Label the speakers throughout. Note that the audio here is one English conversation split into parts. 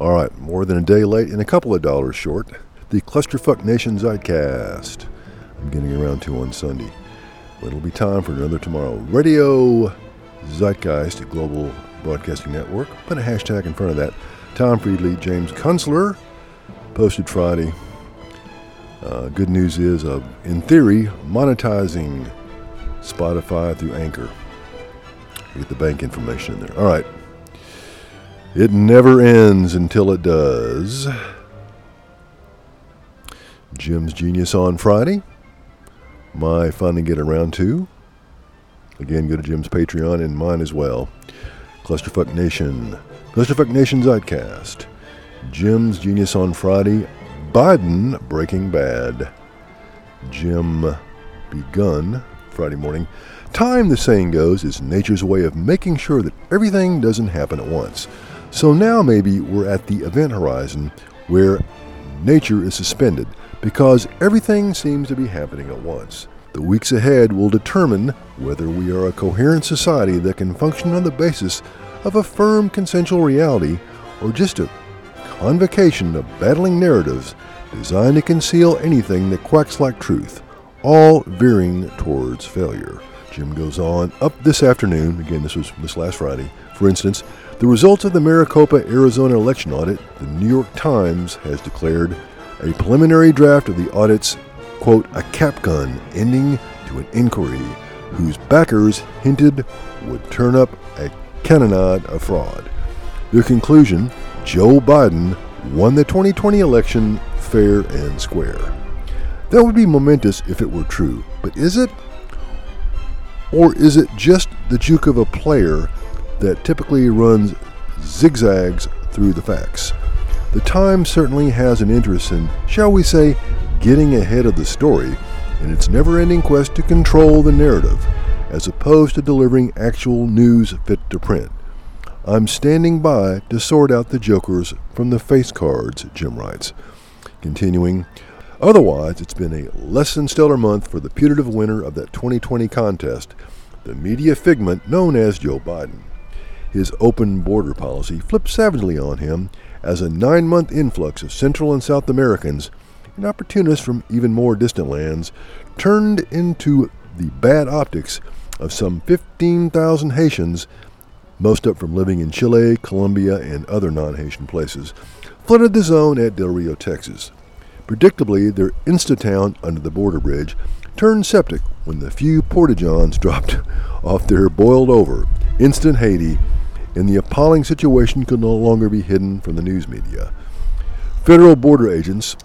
Speaker 1: All right, more than a day late and a couple of dollars short. The Clusterfuck Nation Zeitcast. I'm getting around to on Sunday. But it'll be time for another tomorrow. Radio Zeitgeist Global Broadcasting Network. Put a hashtag in front of that. Tom Friedley, James Kunstler, posted Friday. Uh, good news is, uh, in theory, monetizing Spotify through Anchor. Get the bank information in there. All right. It never ends until it does. Jim's Genius on Friday. My finally get around to. Again, go to Jim's Patreon and mine as well. Clusterfuck Nation. Clusterfuck Nation Zeitcast. Jim's Genius on Friday. Biden Breaking Bad. Jim Begun Friday morning. Time, the saying goes, is nature's way of making sure that everything doesn't happen at once. So now maybe we're at the event horizon where nature is suspended because everything seems to be happening at once. The weeks ahead will determine whether we are a coherent society that can function on the basis of a firm consensual reality or just a convocation of battling narratives designed to conceal anything that quacks like truth, all veering towards failure. Jim goes on up this afternoon, again, this was this last Friday, for instance, the results of the Maricopa, Arizona election audit, the New York Times has declared a preliminary draft of the audit's, quote, a cap gun ending to an inquiry whose backers hinted would turn up a cannonade of fraud. Their conclusion Joe Biden won the 2020 election fair and square. That would be momentous if it were true, but is it? Or is it just the juke of a player that typically runs zigzags through the facts. The Times certainly has an interest in, shall we say, getting ahead of the story in its never ending quest to control the narrative, as opposed to delivering actual news fit to print. I'm standing by to sort out the jokers from the face cards, Jim writes. Continuing, otherwise, it's been a less than stellar month for the putative winner of that 2020 contest, the media figment known as Joe Biden. His open border policy flipped savagely on him as a nine month influx of Central and South Americans and opportunists from even more distant lands turned into the bad optics of some 15,000 Haitians, most up from living in Chile, Colombia, and other non Haitian places, flooded the zone at Del Rio, Texas. Predictably, their insta-town under the border bridge turned septic when the few porta-johns dropped off their boiled over instant Haiti and the appalling situation could no longer be hidden from the news media. Federal border agents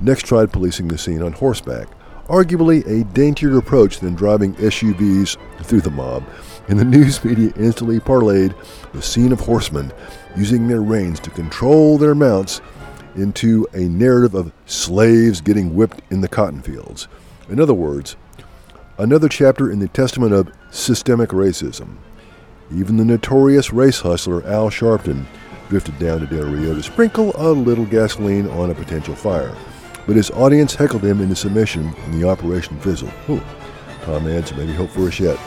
Speaker 1: next tried policing the scene on horseback, arguably a daintier approach than driving SUVs through the mob, and the news media instantly parlayed the scene of horsemen using their reins to control their mounts into a narrative of slaves getting whipped in the cotton fields. In other words, another chapter in the testament of systemic racism. Even the notorious race hustler Al Sharpton drifted down to Del Rio to sprinkle a little gasoline on a potential fire. But his audience heckled him into submission and the operation fizzled. Ooh, Tom adds maybe hope for us yet.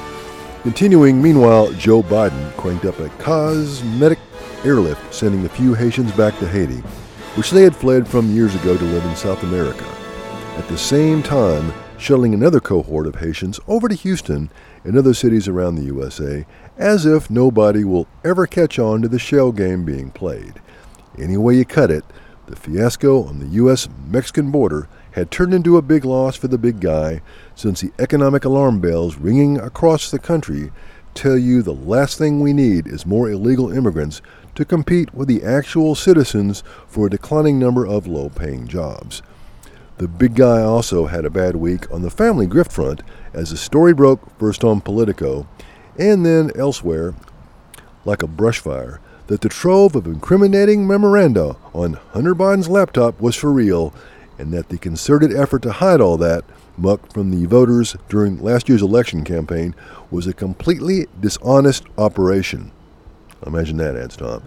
Speaker 1: Continuing, meanwhile, Joe Biden cranked up a cosmetic airlift sending a few Haitians back to Haiti, which they had fled from years ago to live in South America. At the same time, shuttling another cohort of Haitians over to Houston and other cities around the USA as if nobody will ever catch on to the shell game being played. Any way you cut it, the fiasco on the U.S. Mexican border had turned into a big loss for the big guy since the economic alarm bells ringing across the country tell you the last thing we need is more illegal immigrants to compete with the actual citizens for a declining number of low paying jobs. The big guy also had a bad week on the family grift front as the story broke first on Politico and then elsewhere, like a brush fire, that the trove of incriminating memoranda on Hunter Biden's laptop was for real, and that the concerted effort to hide all that muck from the voters during last year's election campaign was a completely dishonest operation. Imagine that, adds Tom.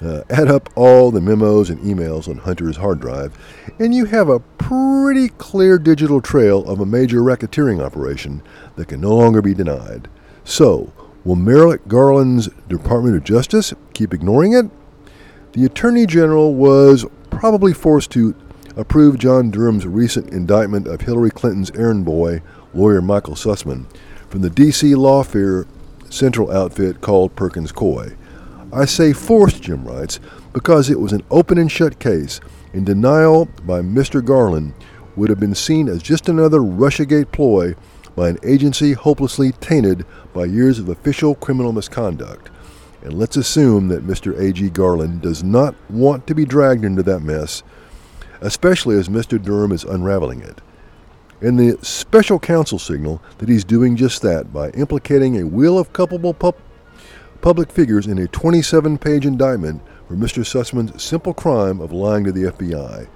Speaker 1: Uh, add up all the memos and emails on Hunter's hard drive, and you have a pretty clear digital trail of a major racketeering operation that can no longer be denied. So, will Merrick Garland's Department of Justice keep ignoring it? The Attorney General was probably forced to approve John Durham's recent indictment of Hillary Clinton's errand boy, lawyer Michael Sussman, from the D.C. lawfare central outfit called Perkins Coie. I say forced, Jim writes, because it was an open and shut case, and denial by Mr. Garland would have been seen as just another Russiagate ploy by an agency hopelessly tainted by years of official criminal misconduct. And let's assume that Mr. A.G. Garland does not want to be dragged into that mess, especially as Mr. Durham is unraveling it. And the special counsel signal that he's doing just that by implicating a wheel of culpable public figures in a 27 page indictment for Mr. Sussman's simple crime of lying to the FBI,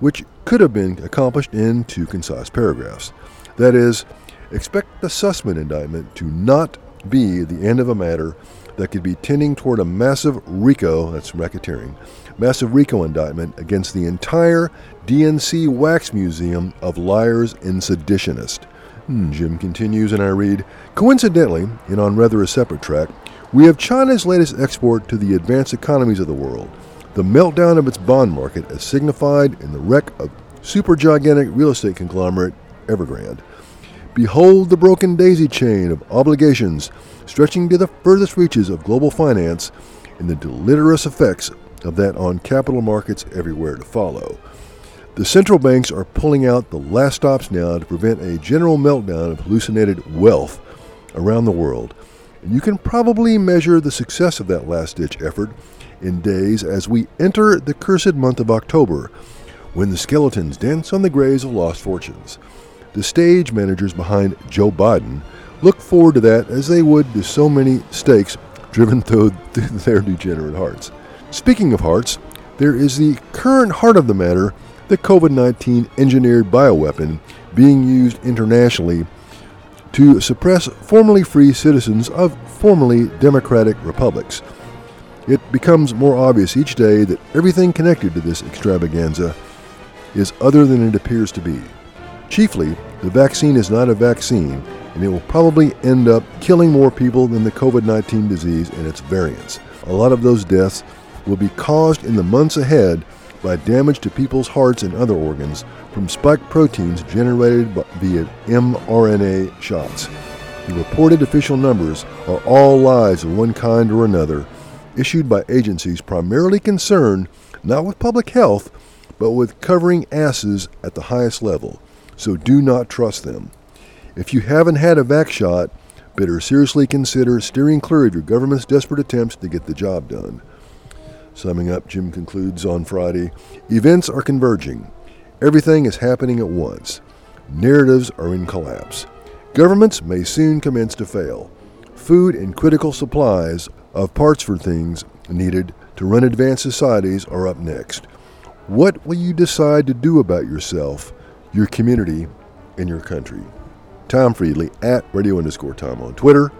Speaker 1: which could have been accomplished in two concise paragraphs. That is, expect the Sussman indictment to not be the end of a matter that could be tending toward a massive RICO, that's racketeering, massive RICO indictment against the entire DNC Wax Museum of Liars and Seditionists. Hmm, Jim continues, and I read Coincidentally, and on rather a separate track, we have China's latest export to the advanced economies of the world, the meltdown of its bond market as signified in the wreck of supergigantic real estate conglomerate Evergrande. Behold the broken daisy chain of obligations stretching to the furthest reaches of global finance and the deleterious effects of that on capital markets everywhere to follow. The central banks are pulling out the last stops now to prevent a general meltdown of hallucinated wealth around the world. And you can probably measure the success of that last ditch effort in days as we enter the cursed month of October, when the skeletons dance on the graves of lost fortunes. The stage managers behind Joe Biden look forward to that as they would to so many stakes driven through their degenerate hearts. Speaking of hearts, there is the current heart of the matter the COVID 19 engineered bioweapon being used internationally to suppress formerly free citizens of formerly democratic republics. It becomes more obvious each day that everything connected to this extravaganza is other than it appears to be. Chiefly, the vaccine is not a vaccine, and it will probably end up killing more people than the COVID 19 disease and its variants. A lot of those deaths will be caused in the months ahead by damage to people's hearts and other organs from spike proteins generated via mRNA shots. The reported official numbers are all lies of one kind or another, issued by agencies primarily concerned not with public health, but with covering asses at the highest level. So do not trust them. If you haven't had a vac shot, better seriously consider steering clear of your government's desperate attempts to get the job done. Summing up, Jim concludes on Friday Events are converging. Everything is happening at once. Narratives are in collapse. Governments may soon commence to fail. Food and critical supplies of parts for things needed to run advanced societies are up next. What will you decide to do about yourself, your community, and your country? Tom Friedley at radio underscore Tom on Twitter,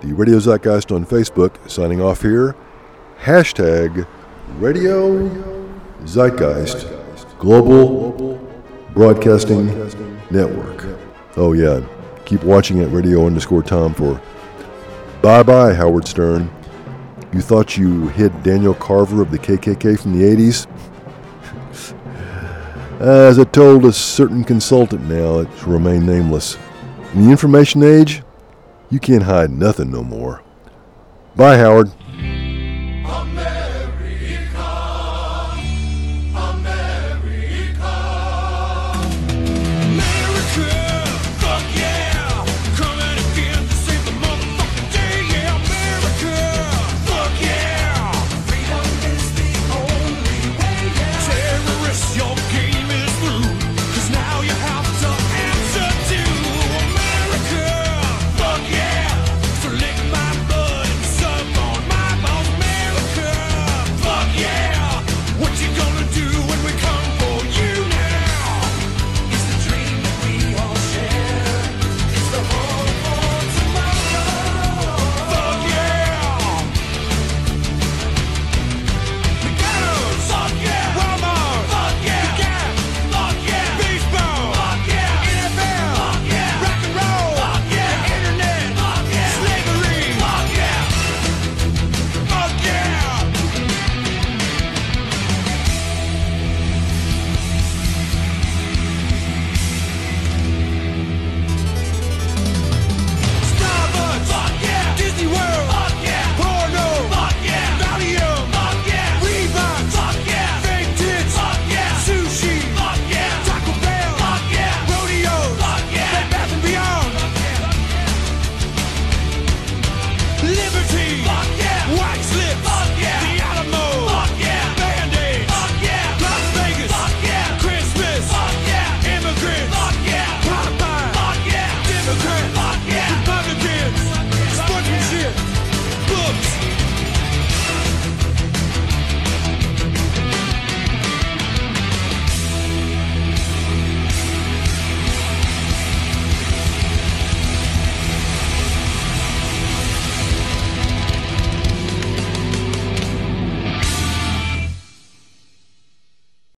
Speaker 1: the Radio Zeitgeist on Facebook, signing off here. Hashtag Radio Zeitgeist Global Broadcasting Network. Oh, yeah. Keep watching at radio underscore Tom for Bye Bye, Howard Stern. You thought you hid Daniel Carver of the KKK from the 80s? As I told a certain consultant now, it's remain nameless. In the information age, you can't hide nothing no more. Bye, Howard. Amen.